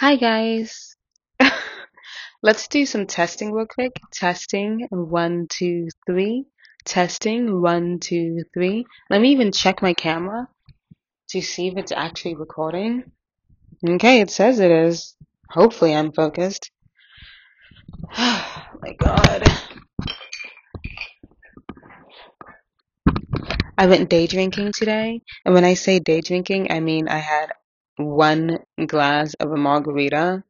Hi guys. Let's do some testing real quick. Testing one, two, three. Testing one, two, three. Let me even check my camera to see if it's actually recording. Okay, it says it is. Hopefully I'm focused. Oh my god. I went day drinking today, and when I say day drinking, I mean I had one glass of a margarita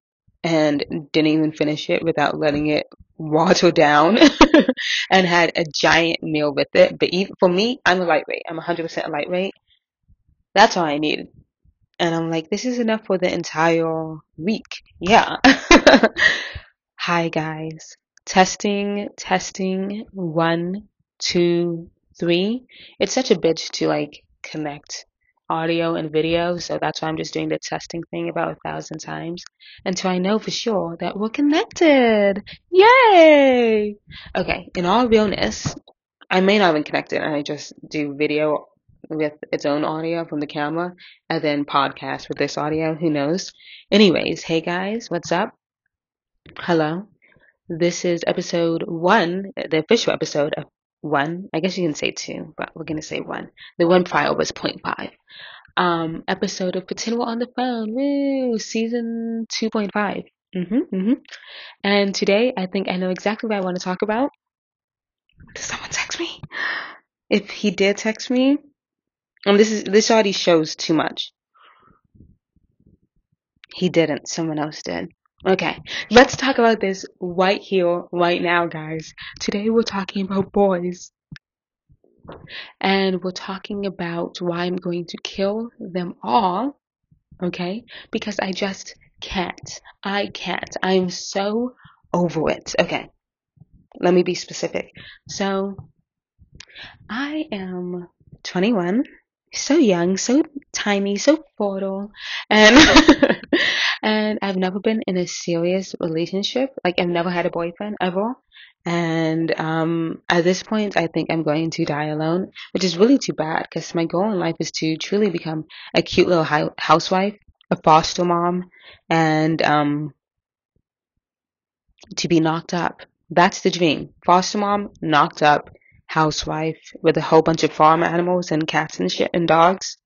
and didn't even finish it without letting it water down and had a giant meal with it. But even, for me, I'm a lightweight. I'm 100% a lightweight. That's all I need. And I'm like, this is enough for the entire week. Yeah. Hi, guys. Testing, testing. One, two, three. It's such a bitch to like connect audio and video, so that's why I'm just doing the testing thing about a thousand times until I know for sure that we're connected. Yay! Okay, in all realness, I may not have been connected and I just do video with its own audio from the camera and then podcast with this audio. Who knows? Anyways, hey guys, what's up? Hello. This is episode one, the official episode of one. I guess you can say two, but we're gonna say one. The one prior was 0.5. Um, episode of Pretend We're on the Phone. Woo! Season 2.5. Mm-hmm, mm-hmm. And today, I think I know exactly what I want to talk about. Did someone text me? If he did text me, and this is this already shows too much. He didn't. Someone else did. Okay, let's talk about this right here, right now, guys. Today we're talking about boys. And we're talking about why I'm going to kill them all. Okay? Because I just can't. I can't. I'm so over it. Okay. Let me be specific. So, I am 21 so young, so tiny, so fertile, and and I've never been in a serious relationship. Like I've never had a boyfriend ever. And um, at this point, I think I'm going to die alone, which is really too bad because my goal in life is to truly become a cute little housewife, a foster mom, and um, to be knocked up. That's the dream. Foster mom, knocked up, housewife with a whole bunch of farm animals and cats and shit and dogs.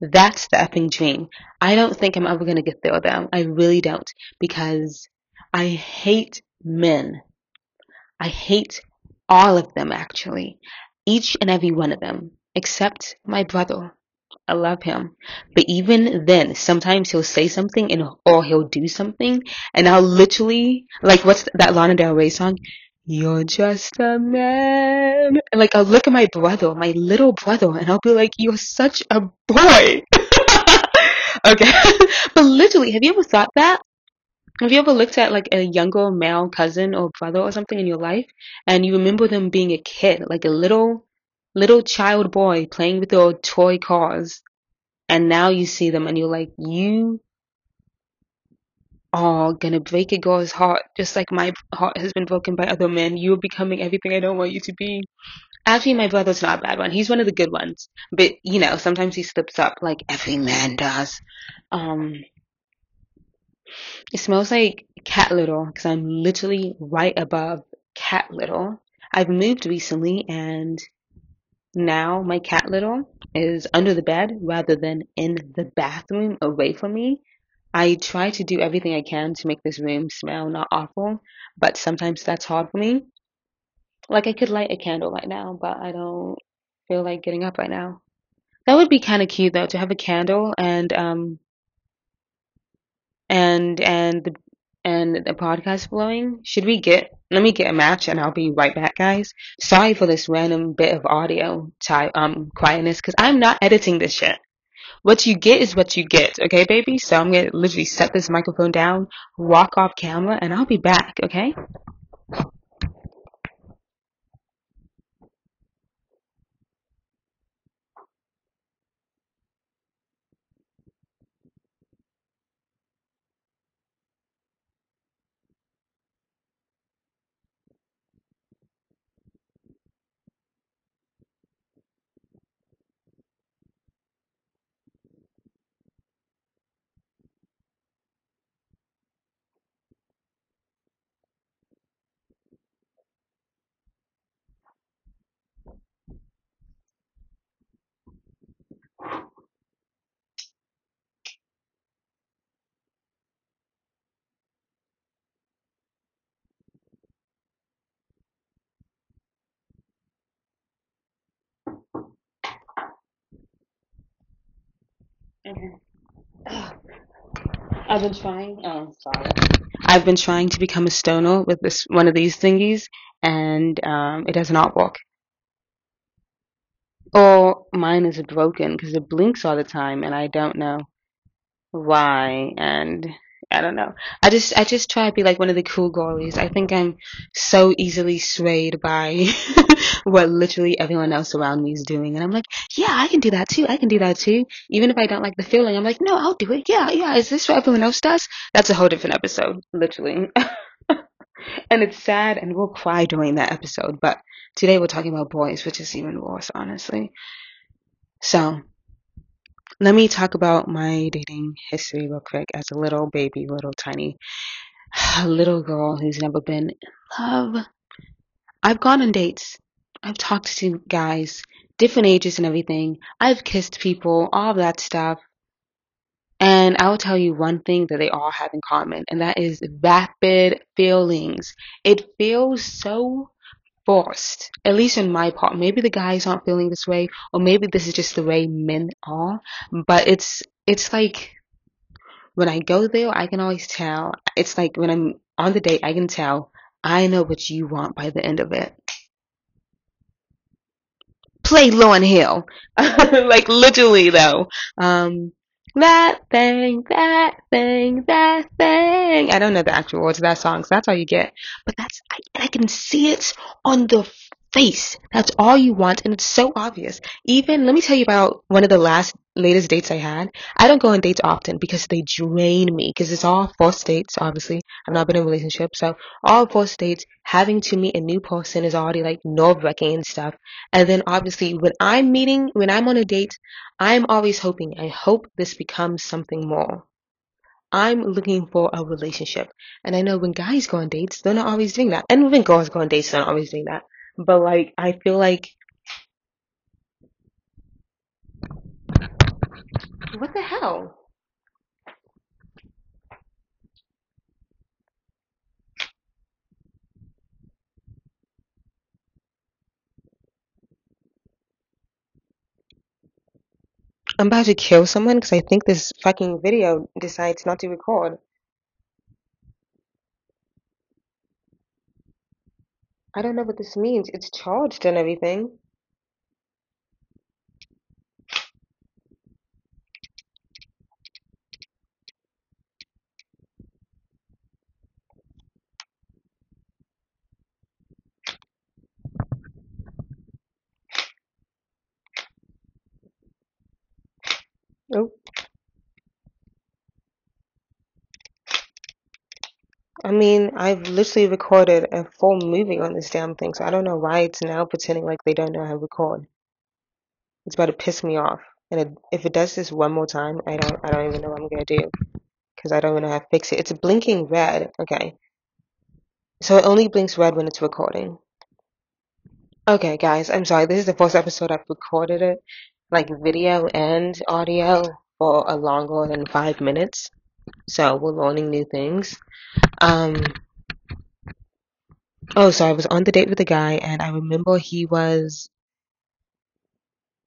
That's the effing dream. I don't think I'm ever gonna get there though. I really don't. Because I hate men. I hate all of them actually. Each and every one of them. Except my brother. I love him. But even then, sometimes he'll say something and or he'll do something and I'll literally like what's that Lana Del Rey song? You're just a man. And like, I'll look at my brother, my little brother, and I'll be like, You're such a boy. okay. but literally, have you ever thought that? Have you ever looked at like a younger male cousin or brother or something in your life and you remember them being a kid, like a little, little child boy playing with their toy cars? And now you see them and you're like, you are gonna break a girl's heart just like my heart has been broken by other men. You're becoming everything I don't want you to be. Actually, my brother's not a bad one. He's one of the good ones. But, you know, sometimes he slips up like every man does. Um, it smells like cat little because I'm literally right above cat little. I've moved recently and now my cat little is under the bed rather than in the bathroom away from me. I try to do everything I can to make this room smell not awful, but sometimes that's hard for me. Like I could light a candle right now, but I don't feel like getting up right now. That would be kind of cute though to have a candle and um and and the and the podcast blowing. Should we get? Let me get a match and I'll be right back, guys. Sorry for this random bit of audio type um quietness because I'm not editing this shit. What you get is what you get, okay, baby? So I'm gonna literally set this microphone down, walk off camera, and I'll be back, okay? Okay. I've been trying. Oh, sorry. I've been trying to become a stoner with this one of these thingies, and um, it does not work. Or mine is broken because it blinks all the time, and I don't know why. And I don't know. I just I just try to be like one of the cool girlies. I think I'm so easily swayed by what literally everyone else around me is doing, and I'm like, yeah, I can do that too. I can do that too. Even if I don't like the feeling, I'm like, no, I'll do it. Yeah, yeah. Is this what everyone else does? That's a whole different episode, literally. and it's sad, and we'll cry during that episode. But today we're talking about boys, which is even worse, honestly. So let me talk about my dating history real quick as a little baby, little tiny little girl who's never been in love. I've gone on dates. I've talked to guys, different ages and everything. I've kissed people, all that stuff. And I will tell you one thing that they all have in common, and that is vapid feelings. It feels so forced, at least on my part. Maybe the guys aren't feeling this way, or maybe this is just the way men are. But it's it's like when I go there, I can always tell. It's like when I'm on the date, I can tell. I know what you want by the end of it. Play Lauryn Hill, like literally though. Um, that thing, that thing, that thing. I don't know the actual words of that song, so that's all you get. But that's I, I can see it on the face. That's all you want, and it's so obvious. Even let me tell you about one of the last latest dates I had. I don't go on dates often because they drain me. Because it's all forced dates. Obviously, I've not been in a relationship, so all forced dates. Having to meet a new person is already like nerve wracking and stuff. And then obviously, when I'm meeting, when I'm on a date, I'm always hoping. I hope this becomes something more. I'm looking for a relationship. And I know when guys go on dates, they're not always doing that. And when girls go on dates, they're not always doing that. But like, I feel like. What the hell? I'm about to kill someone because I think this fucking video decides not to record. I don't know what this means. It's charged and everything. Oh. I mean, I've literally recorded a full movie on this damn thing, so I don't know why it's now pretending like they don't know how to record. It's about to piss me off. And it, if it does this one more time, I don't, I don't even know what I'm gonna do because I don't even know how to fix it. It's blinking red. Okay. So it only blinks red when it's recording. Okay, guys, I'm sorry. This is the first episode I've recorded it, like video and audio, for a longer than five minutes. So we're learning new things. Um, oh, so I was on the date with a guy, and I remember he was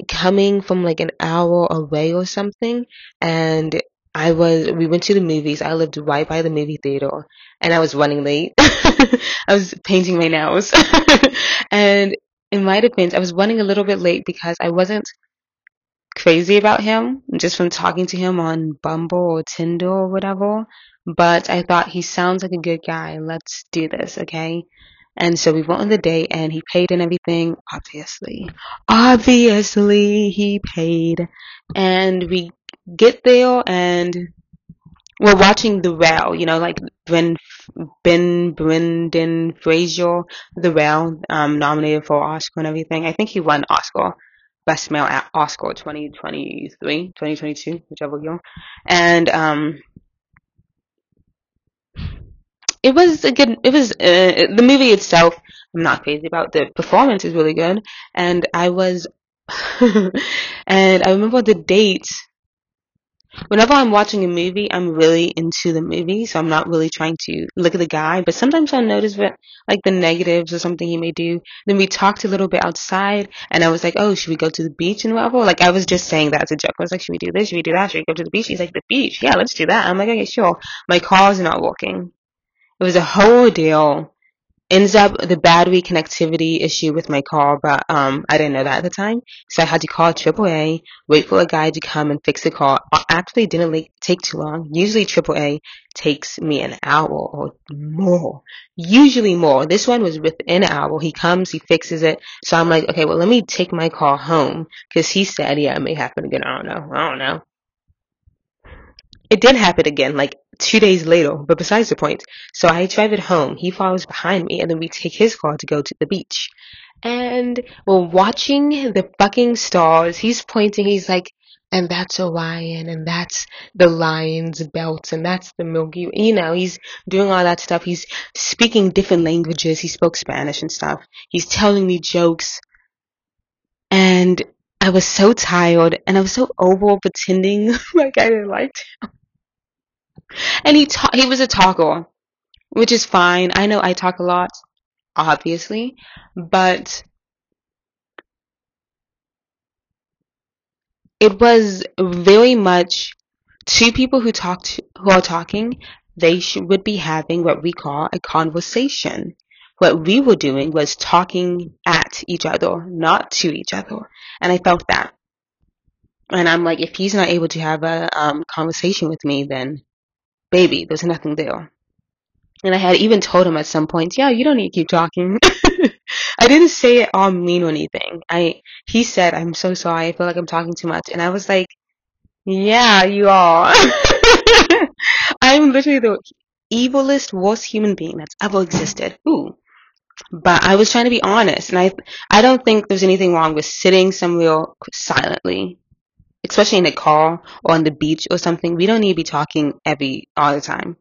coming from like an hour away or something, and I was we went to the movies. I lived right by the movie theater, and I was running late. I was painting my nails, and in my defense, I was running a little bit late because I wasn't crazy about him just from talking to him on Bumble or Tinder or whatever. But I thought he sounds like a good guy. Let's do this, okay? And so we went on the date and he paid and everything, obviously. Obviously, he paid. And we get there and we're watching The Whale, you know, like Ben, Ben Brendan Fraser, The Whale, um, nominated for Oscar and everything. I think he won Oscar. Best Male at Oscar 2023, 2022, whichever year. And, um, it was a good, it was, uh, the movie itself, I'm not crazy about. The performance is really good. And I was, and I remember the date, whenever I'm watching a movie, I'm really into the movie, so I'm not really trying to look at the guy. But sometimes I'll notice what, like the negatives or something he may do. Then we talked a little bit outside, and I was like, "Oh, should we go to the beach and whatever?" Like I was just saying that as a joke. I was like, "Should we do this? Should we do that? Should we go to the beach?" He's like, "The beach? Yeah, let's do that." I'm like, "Okay, sure." My car's not working. It was a whole deal ends up the battery connectivity issue with my car, but um, I didn't know that at the time. So I had to call AAA, wait for a guy to come and fix the car. Actually, didn't take too long. Usually AAA takes me an hour or more. Usually more. This one was within an hour. He comes, he fixes it. So I'm like, okay, well, let me take my car home because he said, yeah, it may happen again. I don't know. I don't know. It did happen again, like two days later, but besides the point. So I drive it home. He follows behind me, and then we take his car to go to the beach. And we're watching the fucking stars. He's pointing, he's like, and that's Orion, and that's the lion's belt, and that's the Milky Way. You know, he's doing all that stuff. He's speaking different languages. He spoke Spanish and stuff. He's telling me jokes. And I was so tired, and I was so over pretending like I didn't like him. And he ta- he was a talker, which is fine. I know I talk a lot, obviously, but it was very much two people who talked who are talking. They would be having what we call a conversation. What we were doing was talking at each other, not to each other, and I felt that. And I'm like, if he's not able to have a um, conversation with me, then baby, there's nothing there. And I had even told him at some point, yeah, you don't need to keep talking. I didn't say it all mean or anything. I, he said, I'm so sorry. I feel like I'm talking too much. And I was like, yeah, you are. I'm literally the evilest, worst human being that's ever existed. Ooh. But I was trying to be honest. And I, I don't think there's anything wrong with sitting somewhere silently especially in a car or on the beach or something, we don't need to be talking every all the time.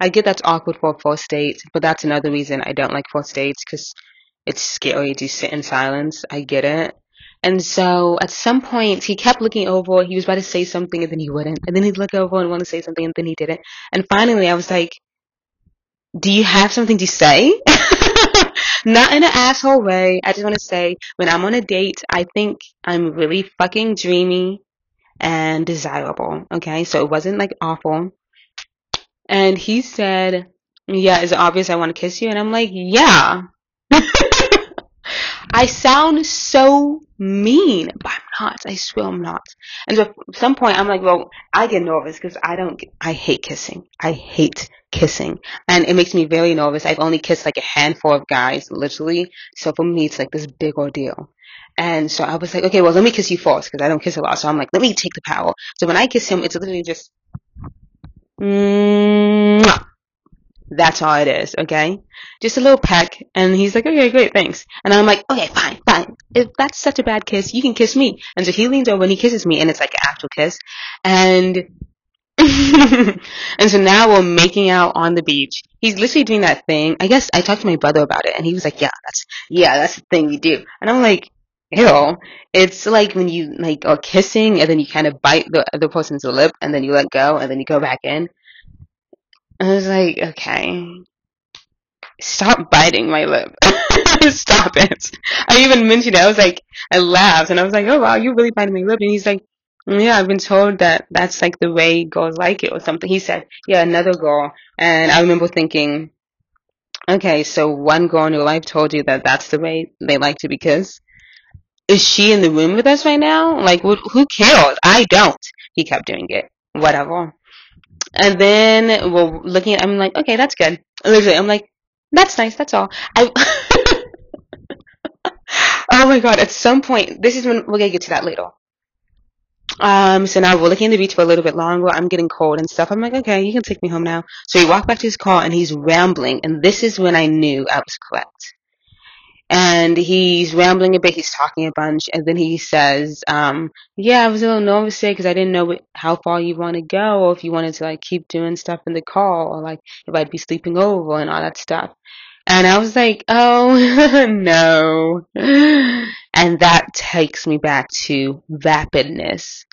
I get that's awkward for a first date, but that's another reason I don't like first dates because it's scary to sit in silence. I get it. And so at some point he kept looking over, he was about to say something and then he wouldn't. And then he'd look over and want to say something and then he didn't. And finally I was like, do you have something to say? Not in an asshole way. I just want to say, when I'm on a date, I think I'm really fucking dreamy and desirable. Okay, so it wasn't like awful. And he said, Yeah, is it obvious I want to kiss you? And I'm like, Yeah. I sound so mean, but I'm not. I swear I'm not. And so at some point, I'm like, well, I get nervous because I don't, I hate kissing. I hate kissing. And it makes me very nervous. I've only kissed like a handful of guys, literally. So for me, it's like this big ordeal. And so I was like, okay, well, let me kiss you first because I don't kiss a lot. So I'm like, let me take the power. So when I kiss him, it's literally just, Mwah. That's all it is, okay? Just a little peck, and he's like, okay, great, thanks. And I'm like, okay, fine, fine. If that's such a bad kiss, you can kiss me. And so he leans over and he kisses me, and it's like an actual kiss. And, and so now we're making out on the beach. He's literally doing that thing. I guess I talked to my brother about it, and he was like, yeah, that's, yeah, that's the thing you do. And I'm like, ew. It's like when you, like, are kissing, and then you kind of bite the other person's lip, and then you let go, and then you go back in. I was like, okay, stop biting my lip. stop it. I even mentioned it. I was like, I laughed and I was like, oh wow, you really biting my lip. And he's like, yeah, I've been told that that's like the way girls like it or something. He said, yeah, another girl. And I remember thinking, okay, so one girl in your life told you that that's the way they like to be kissed. Is she in the room with us right now? Like, who cares? I don't. He kept doing it. Whatever. And then we're looking at, I'm like, okay, that's good. Literally, I'm like, that's nice, that's all. I, oh my god, at some point, this is when we're gonna get to that later. Um, so now we're looking at the beach for a little bit longer. I'm getting cold and stuff. I'm like, okay, you can take me home now. So he walked back to his car and he's rambling. And this is when I knew I was correct and he's rambling a bit. He's talking a bunch, and then he says, um, "Yeah, I was a little nervous because I didn't know what, how far you want to go, or if you wanted to like keep doing stuff in the car, or like if I'd be sleeping over and all that stuff." And I was like, "Oh no!" And that takes me back to vapidness.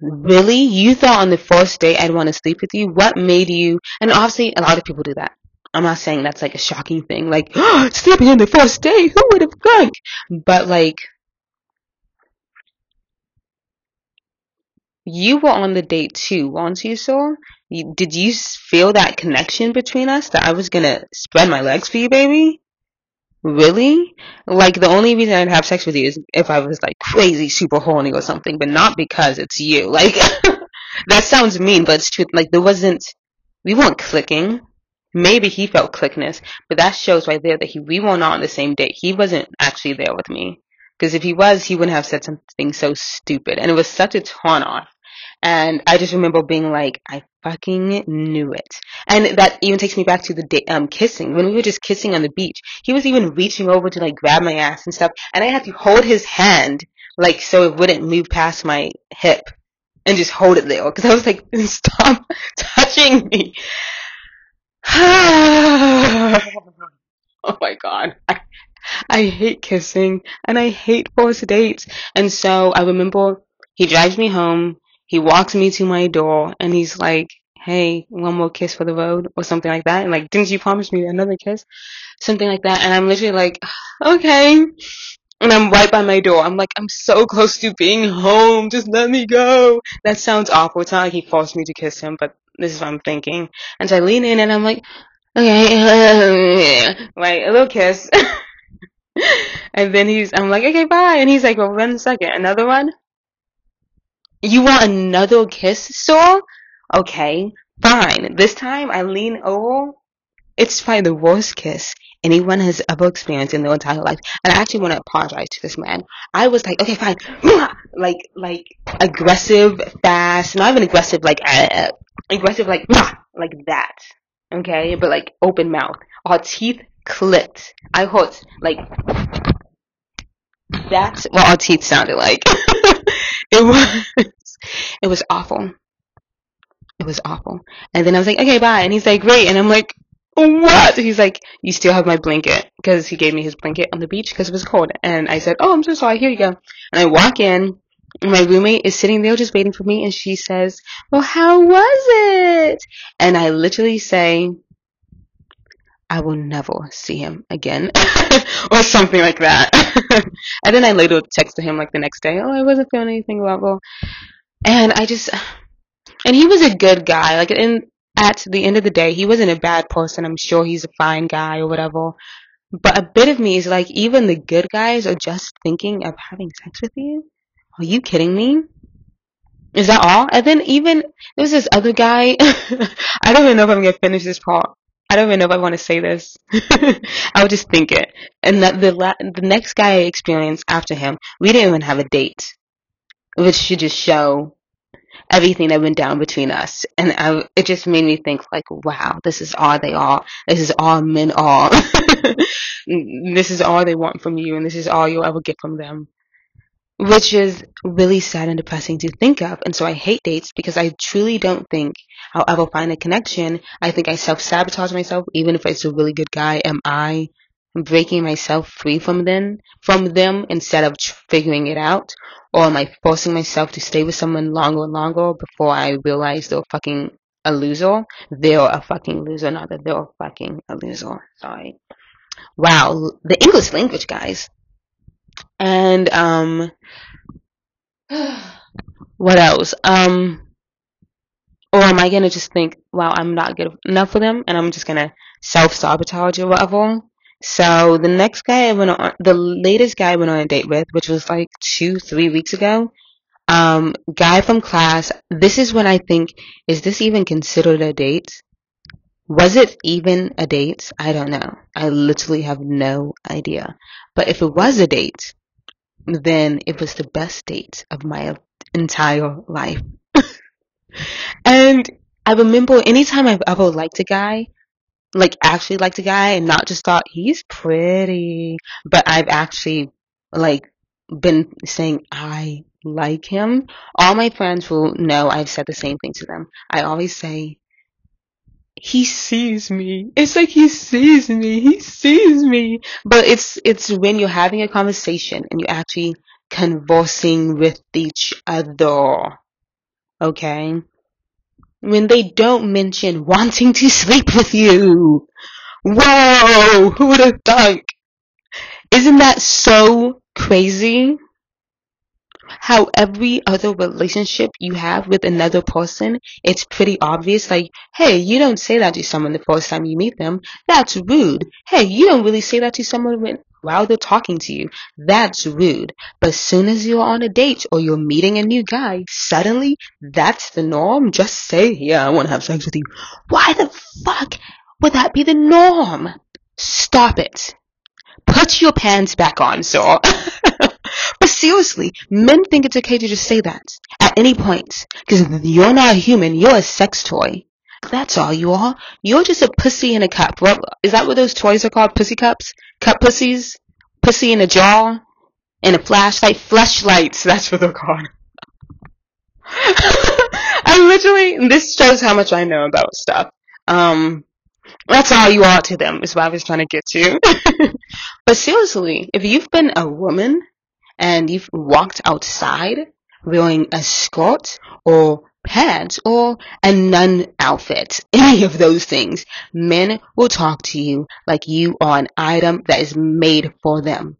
Really? You thought on the first date I'd want to sleep with you? What made you? And obviously, a lot of people do that. I'm not saying that's like a shocking thing, like oh, sleeping in the first day. Who would have thunk? But like, you were on the date too, weren't you, so? You, did you feel that connection between us that I was gonna spread my legs for you, baby? Really? Like the only reason I'd have sex with you is if I was like crazy, super horny or something, but not because it's you. Like that sounds mean, but it's true. Like there wasn't, we weren't clicking. Maybe he felt clickness, but that shows right there that he we were not on the same date. He wasn't actually there with me. Because if he was, he wouldn't have said something so stupid. And it was such a turn off. And I just remember being like, I fucking knew it. And that even takes me back to the day, um, kissing. When we were just kissing on the beach, he was even reaching over to like grab my ass and stuff. And I had to hold his hand, like, so it wouldn't move past my hip and just hold it there. Cause I was like, stop touching me. oh my god. I, I hate kissing and I hate forced dates. And so I remember he drives me home he walks me to my door and he's like, hey, one more kiss for the road or something like that. And like, didn't you promise me another kiss? Something like that. And I'm literally like, okay. And I'm right by my door. I'm like, I'm so close to being home. Just let me go. That sounds awful. It's not like he forced me to kiss him, but this is what I'm thinking. And so I lean in and I'm like, okay, like a little kiss. and then he's, I'm like, okay, bye. And he's like, well, one second. Another one? You want another kiss, sir? Okay, fine. This time I lean over. It's probably the worst kiss anyone has ever experienced in their entire life. And I actually want to apologize to this man. I was like, okay, fine. Like, like, aggressive, fast, not even aggressive, like, uh, aggressive, like, like that. Okay? But like, open mouth. Our teeth clicked. I heard, like, that's what our teeth sounded like. it was it was awful. It was awful. And then I was like, okay, bye. And he's like, great. And I'm like, what? He's like, you still have my blanket because he gave me his blanket on the beach because it was cold. And I said, oh, I'm so sorry. Here you go. And I walk in. My roommate is sitting there just waiting for me, and she says, "Well, how was it?" And I literally say, "I will never see him again," or something like that. and then I later texted him like the next day, "Oh, I wasn't feeling anything well." And I just, and he was a good guy. Like, in, at the end of the day, he wasn't a bad person. I'm sure he's a fine guy or whatever. But a bit of me is like, even the good guys are just thinking of having sex with you? Are you kidding me? Is that all? And then even, there's this other guy. I don't even know if I'm to finish this part. I don't even know if I want to say this. I would just think it. And that the la- the next guy I experienced after him, we didn't even have a date which should just show everything that went down between us. And I, it just made me think like, wow, this is all they are. This is all men are. this is all they want from you and this is all you'll ever get from them. Which is really sad and depressing to think of. And so I hate dates because I truly don't think I'll ever find a connection. I think I self-sabotage myself even if it's a really good guy. Am I breaking myself free from them, from them instead of figuring it out? Or am I forcing myself to stay with someone longer and longer before I realize they're fucking a loser? They're a fucking loser, not that they're a fucking a loser. Sorry. Wow, the English language, guys. And, um, what else? Um, or am I gonna just think, wow, I'm not good enough for them, and I'm just gonna self sabotage or whatever? So the next guy I went on, the latest guy I went on a date with, which was like two, three weeks ago, um, guy from class. This is when I think, is this even considered a date? Was it even a date? I don't know. I literally have no idea. But if it was a date, then it was the best date of my entire life. and I remember anytime I've ever liked a guy, like actually liked a guy and not just thought he's pretty, but I've actually like been saying I like him. All my friends will know I've said the same thing to them. I always say he sees me. It's like he sees me. He sees me. But it's it's when you're having a conversation and you're actually conversing with each other okay? When they don't mention wanting to sleep with you. Whoa! Who would have thunk? Isn't that so crazy? How every other relationship you have with another person, it's pretty obvious. Like, hey, you don't say that to someone the first time you meet them. That's rude. Hey, you don't really say that to someone when, while they're talking to you. That's rude. But as soon as you're on a date or you're meeting a new guy, suddenly that's the norm. Just say, yeah, I want to have sex with you. Why the fuck would that be the norm? Stop it. Put your pants back on, sir. but seriously, men think it's okay to just say that at any point. Because you're not a human, you're a sex toy. That's all you are. You're just a pussy in a cup. What, is that what those toys are called? Pussy cups? Cup pussies? Pussy in a jar? In a flashlight? Flashlights, that's what they're called. I literally, this shows how much I know about stuff. Um, that's all you are to them, is what I was trying to get to. but seriously, if you've been a woman and you've walked outside wearing a skirt or pants or a nun outfit, any of those things, men will talk to you like you are an item that is made for them.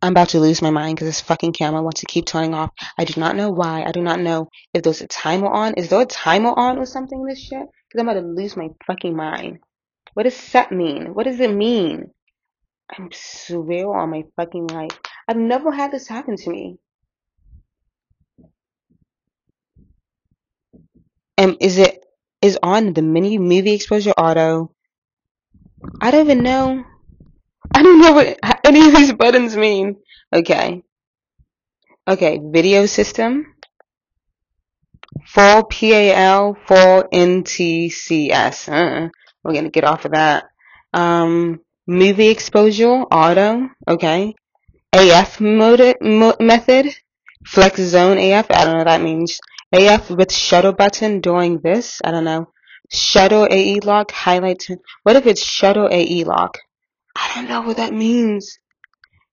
I'm about to lose my mind because this fucking camera wants to keep turning off. I do not know why. I do not know if there's a timer on. Is there a timer on or something in this shit? Because I'm about to lose my fucking mind. What does set mean? What does it mean? I'm swear on my fucking life. I've never had this happen to me. And is it is on the mini movie exposure auto? I don't even know. I don't know what any of these buttons mean. Okay. Okay, video system. Full PAL, full NTCS. Uh, we're gonna get off of that. Um, movie exposure, auto. Okay. AF mode, mo- method. Flex zone AF. I don't know what that means. AF with shutter button doing this. I don't know. Shutter AE lock highlight. What if it's shutter AE lock? I don't know what that means.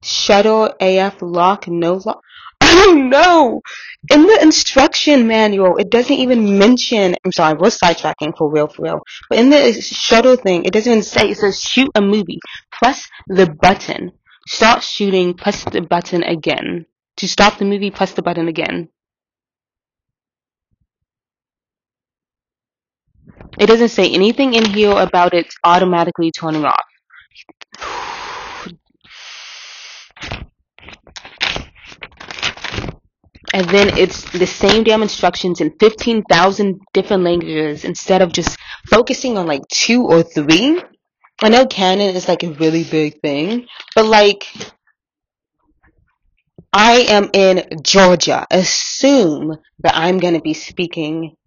Shuttle AF lock, no lock. I don't know. In the instruction manual, it doesn't even mention. I'm sorry, we're sidetracking for real, for real. But in the shuttle thing, it doesn't even say. It says shoot a movie. Press the button. Start shooting. Press the button again. To stop the movie, press the button again. It doesn't say anything in here about it automatically turning off. And then it's the same damn instructions in 15,000 different languages instead of just focusing on like two or three. I know Canon is like a really big thing, but like, I am in Georgia. Assume that I'm going to be speaking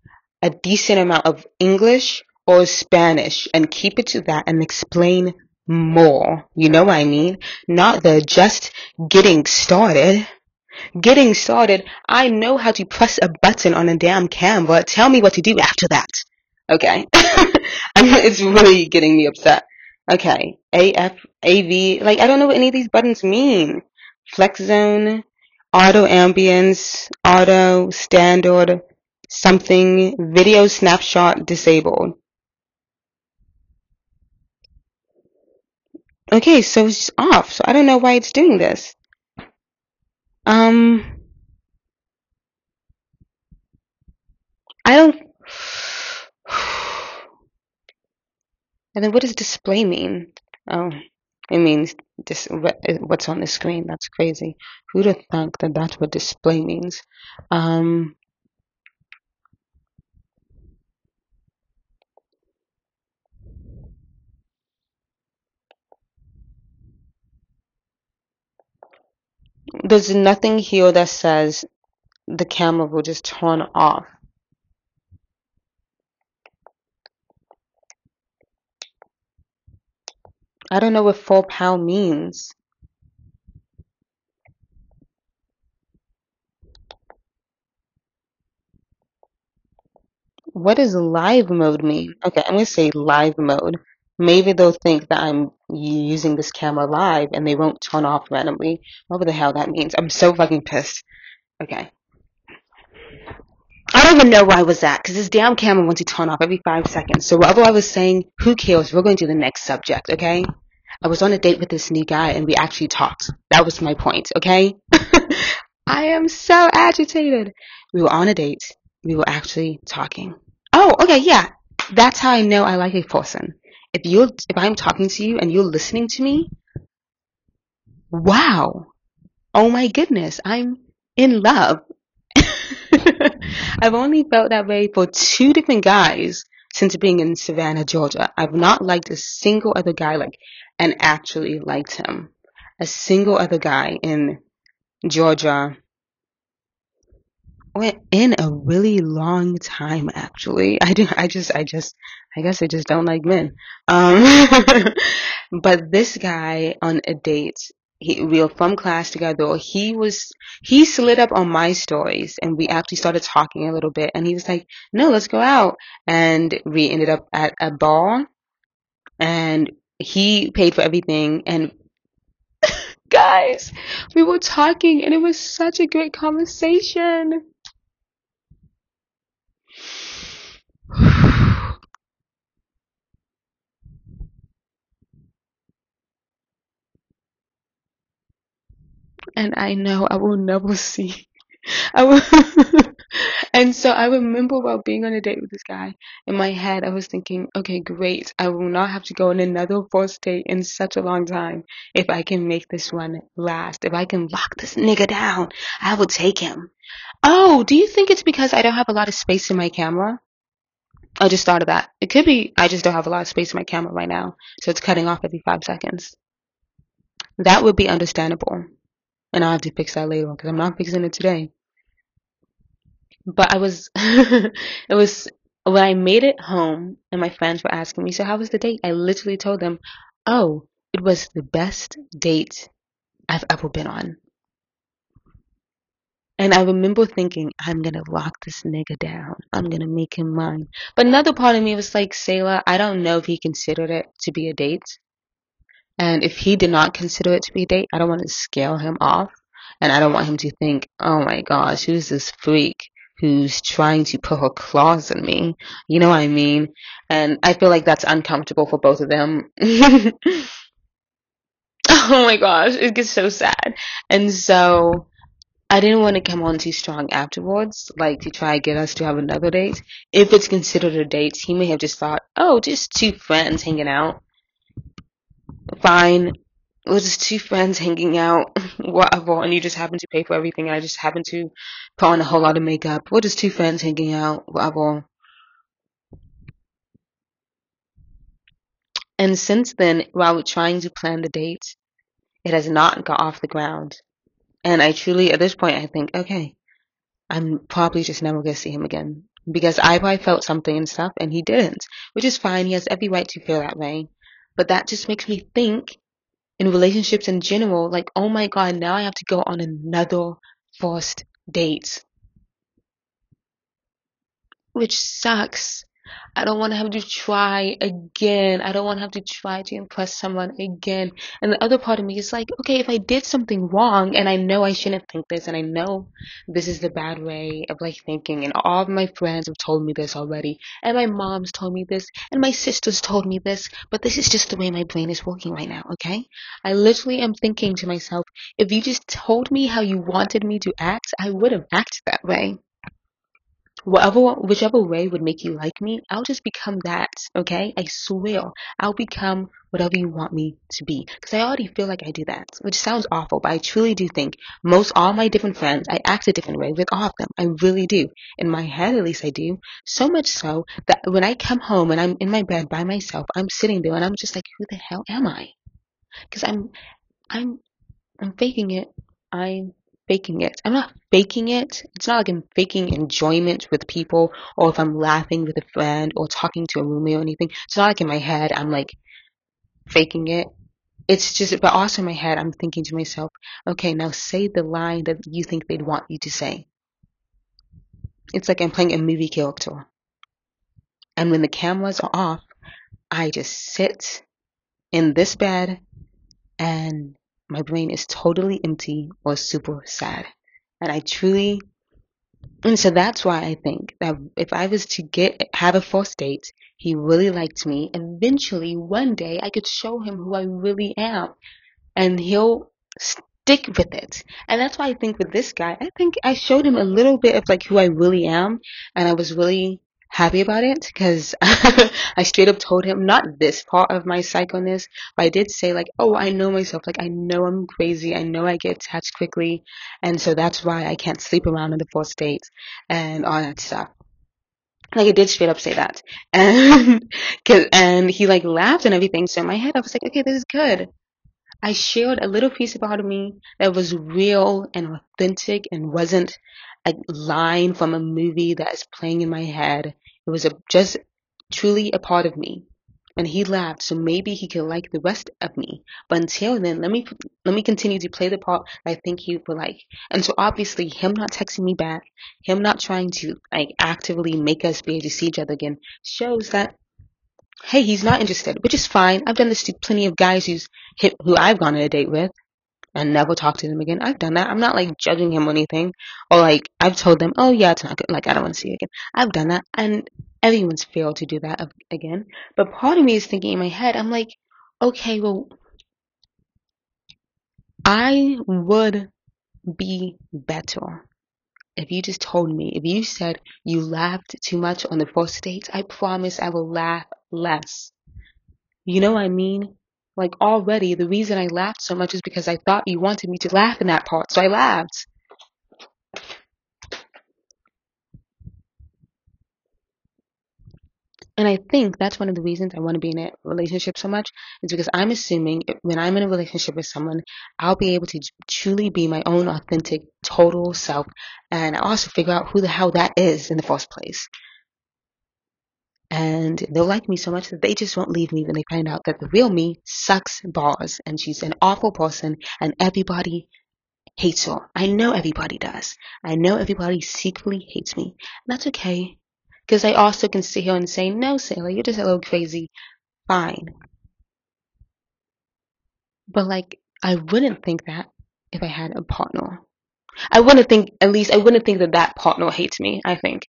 a decent amount of English or Spanish and keep it to that and explain more. You know what I mean? Not the just getting started. Getting started, I know how to press a button on a damn camera. Tell me what to do after that. Okay. it's really getting me upset. Okay. AF, AV, like I don't know what any of these buttons mean. Flex zone, auto ambience, auto, standard, something, video snapshot disabled. Okay, so it's off. So I don't know why it's doing this. Um, I don't. And then what does display mean? Oh, it means this. What's on the screen? That's crazy. Who'd have thunk that that's what display means? Um. There's nothing here that says the camera will just turn off. I don't know what full PAL means. what does live mode mean? Okay, I'm gonna say live mode. Maybe they'll think that I'm using this camera live and they won't turn off randomly. Whatever the hell that means. I'm so fucking pissed. Okay. I don't even know where I was at because this damn camera wants to turn off every five seconds. So whatever I was saying, who cares? We're going to the next subject, okay? I was on a date with this new guy and we actually talked. That was my point, okay? I am so agitated. We were on a date. We were actually talking. Oh, okay, yeah. That's how I know I like a person. If you if I'm talking to you and you're listening to me, wow. Oh my goodness, I'm in love. I've only felt that way for two different guys since being in Savannah, Georgia. I've not liked a single other guy like and actually liked him. A single other guy in Georgia went in a really long time actually. I do I just I just I guess I just don't like men. Um but this guy on a date he, we were from class together. He was, he slid up on my stories and we actually started talking a little bit and he was like, no, let's go out. And we ended up at a bar and he paid for everything and guys, we were talking and it was such a great conversation. and I know I will never see. I will and so I remember while being on a date with this guy, in my head I was thinking, okay, great. I will not have to go on another first date in such a long time if I can make this one last. If I can lock this nigga down, I will take him. Oh, do you think it's because I don't have a lot of space in my camera? I just thought of that. It could be I just don't have a lot of space in my camera right now, so it's cutting off every five seconds. That would be understandable. And I'll have to fix that later because I'm not fixing it today. But I was, it was when I made it home and my friends were asking me, so how was the date? I literally told them, oh, it was the best date I've ever been on. And I remember thinking, I'm gonna lock this nigga down. I'm gonna make him mine. But another part of me was like, Sayla, I don't know if he considered it to be a date. And if he did not consider it to be a date, I don't want to scale him off. And I don't want him to think, oh my gosh, who's this freak who's trying to put her claws in me? You know what I mean? And I feel like that's uncomfortable for both of them. oh my gosh, it gets so sad. And so I didn't want to come on too strong afterwards, like to try to get us to have another date. If it's considered a date, he may have just thought, oh, just two friends hanging out fine. We're just two friends hanging out, whatever, and you just happen to pay for everything, and I just happen to put on a whole lot of makeup. We're just two friends hanging out, whatever. And since then, while we're trying to plan the date, it has not got off the ground. And I truly, at this point, I think, okay, I'm probably just never gonna see him again. Because I probably felt something and stuff, and he didn't. Which is fine, he has every right to feel that way. But that just makes me think in relationships in general, like, oh my god, now I have to go on another first date. Which sucks. I don't want to have to try again. I don't want to have to try to impress someone again. And the other part of me is like, okay, if I did something wrong and I know I shouldn't think this and I know this is the bad way of like thinking and all of my friends have told me this already and my mom's told me this and my sisters told me this, but this is just the way my brain is working right now, okay? I literally am thinking to myself, if you just told me how you wanted me to act, I would have acted that way whatever whichever way would make you like me i'll just become that okay? I swear i'll become whatever you want me to be because i already feel like i do that which sounds awful but i truly do think most all my different friends i act a different way with all of them i really do. In my head at least i do. So much so that when i come home and i'm in my bed by myself i'm sitting there and i'm just like who the hell am i? Because i'm i'm i'm faking it. I'm faking it. I'm not faking it. It's not like I'm faking enjoyment with people or if I'm laughing with a friend or talking to a roommate or anything. It's not like in my head I'm like faking it. It's just, but also in my head I'm thinking to myself, okay, now say the line that you think they'd want you to say. It's like I'm playing a movie character. And when the cameras are off, I just sit in this bed and my brain is totally empty or super sad. And I truly, and so that's why I think that if I was to get, have a first date, he really liked me, eventually one day I could show him who I really am and he'll stick with it. And that's why I think with this guy, I think I showed him a little bit of like who I really am and I was really happy about it because I straight up told him not this part of my psychoness, but I did say like, oh, I know myself. Like I know I'm crazy. I know I get attached quickly, and so that's why I can't sleep around in the first date and all that stuff. Like I did straight up say that, and cause, and he like laughed and everything. So in my head, I was like, okay, this is good. I shared a little piece about me that was real and authentic and wasn't a line from a movie that is playing in my head. It was a, just truly a part of me. And he laughed, so maybe he could like the rest of me. But until then, let me let me continue to play the part I think he would like. And so obviously, him not texting me back, him not trying to like actively make us be able to see each other again, shows that hey, he's not interested, which is fine. I've done this to plenty of guys who's hit, who I've gone on a date with and never talk to them again. I've done that. I'm not like judging him or anything. Or like I've told them, oh yeah, it's not good. Like I don't want to see you again. I've done that, and everyone's failed to do that again. But part of me is thinking in my head, I'm like, okay, well, I would be better if you just told me. If you said you laughed too much on the first date, I promise I will laugh less. You know what I mean? Like already, the reason I laughed so much is because I thought you wanted me to laugh in that part, so I laughed. And I think that's one of the reasons I want to be in a relationship so much is because I'm assuming when I'm in a relationship with someone, I'll be able to truly be my own authentic, total self. And I also figure out who the hell that is in the first place and they'll like me so much that they just won't leave me when they find out that the real me sucks balls and she's an awful person and everybody hates her. I know everybody does. I know everybody secretly hates me. And that's okay. Because I also can sit here and say, no, Sailor, you're just a little crazy. Fine. But like, I wouldn't think that if I had a partner. I wouldn't think, at least, I wouldn't think that that partner hates me, I think.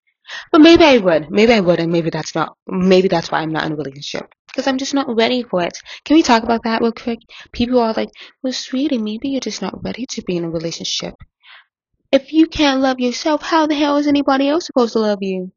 But maybe I would. Maybe I would, and maybe that's not. Maybe that's why I'm not in a relationship because I'm just not ready for it. Can we talk about that real quick? People are like, "Well, sweetie, maybe you're just not ready to be in a relationship. If you can't love yourself, how the hell is anybody else supposed to love you?"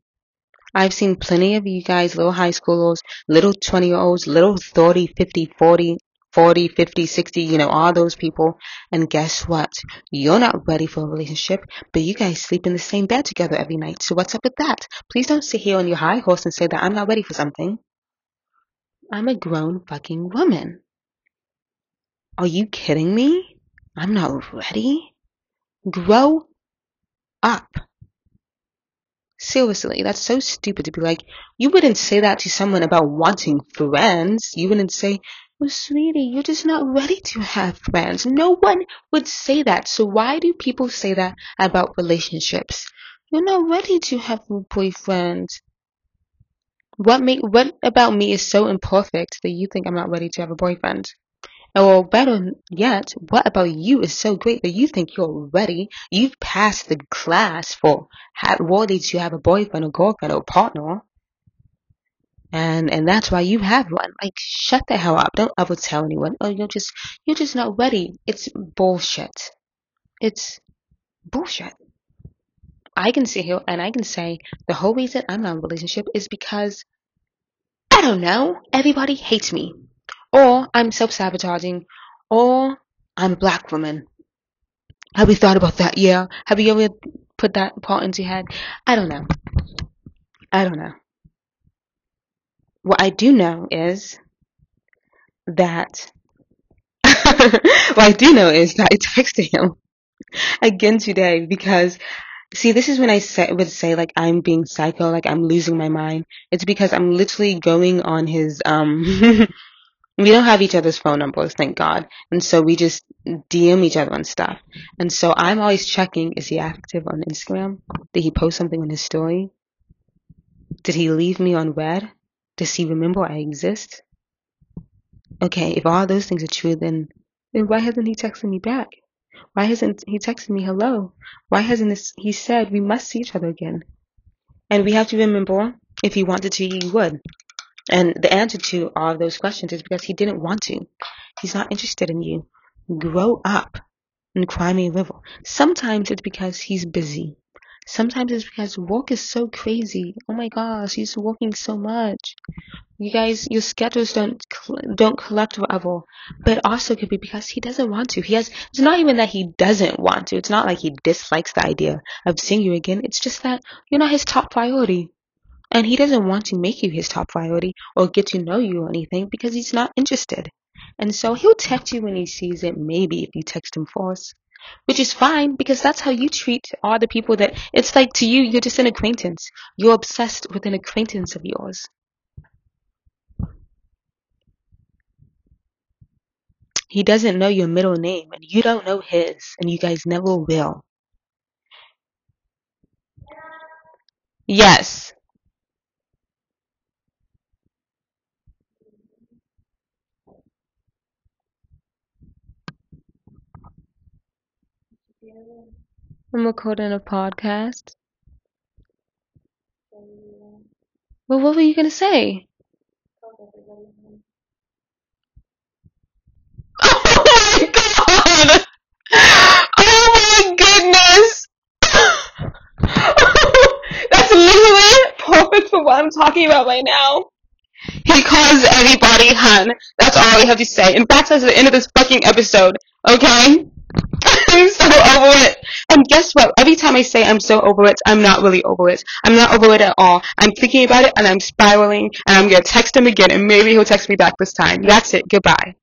I've seen plenty of you guys, little high schoolers, little 20 year olds, little 30, 50, 40, 40, 50, 60, you know, all those people. And guess what? You're not ready for a relationship, but you guys sleep in the same bed together every night. So what's up with that? Please don't sit here on your high horse and say that I'm not ready for something. I'm a grown fucking woman. Are you kidding me? I'm not ready? Grow up. Seriously, that's so stupid to be like, you wouldn't say that to someone about wanting friends. You wouldn't say, well, sweetie, you're just not ready to have friends. No one would say that. So why do people say that about relationships? You're not ready to have a boyfriend. What make what about me is so imperfect that you think I'm not ready to have a boyfriend? Or better yet, what about you is so great that you think you're ready? You've passed the class for worthy to have a boyfriend or girlfriend or partner and and that's why you have one. Like, shut the hell up! Don't ever tell anyone. Oh, you're just you're just not ready. It's bullshit. It's bullshit. I can sit here and I can say the whole reason I'm not in a relationship is because I don't know. Everybody hates me, or I'm self sabotaging, or I'm a black woman. Have you thought about that? Yeah. Have you ever put that part into your head? I don't know. I don't know. What I do know is that what I do know is that I texted him again today because see this is when I say, would say like I'm being psycho like I'm losing my mind. It's because I'm literally going on his um we don't have each other's phone numbers thank God. And so we just DM each other on stuff. And so I'm always checking is he active on Instagram? Did he post something on his story? Did he leave me on read? Does he remember I exist? Okay, if all those things are true, then then why hasn't he texted me back? Why hasn't he texted me hello? Why hasn't this, he said we must see each other again? And we have to remember, if he wanted to, he would. And the answer to all those questions is because he didn't want to. He's not interested in you. Grow up and cry me a river. Sometimes it's because he's busy. Sometimes it's because work is so crazy. Oh my gosh, he's working so much. You guys, your schedules don't don't collect forever. But also could be because he doesn't want to. He has. It's not even that he doesn't want to. It's not like he dislikes the idea of seeing you again. It's just that you're not his top priority. And he doesn't want to make you his top priority or get to know you or anything because he's not interested. And so he'll text you when he sees it, maybe if you text him first which is fine because that's how you treat all the people that it's like to you you're just an acquaintance. You're obsessed with an acquaintance of yours. He doesn't know your middle name and you don't know his and you guys never will. Yes i'm recording a podcast well what were you to say Oh my god! Oh my goodness! That's literally perfect for what I'm talking about right now. He calls everybody hun. That's all I have to say. In fact, that's the end of this fucking episode. Okay? I'm so over it. And guess what? Every time I say I'm so over it, I'm not really over it. I'm not over it at all. I'm thinking about it and I'm spiraling and I'm gonna text him again and maybe he'll text me back this time. That's it. Goodbye.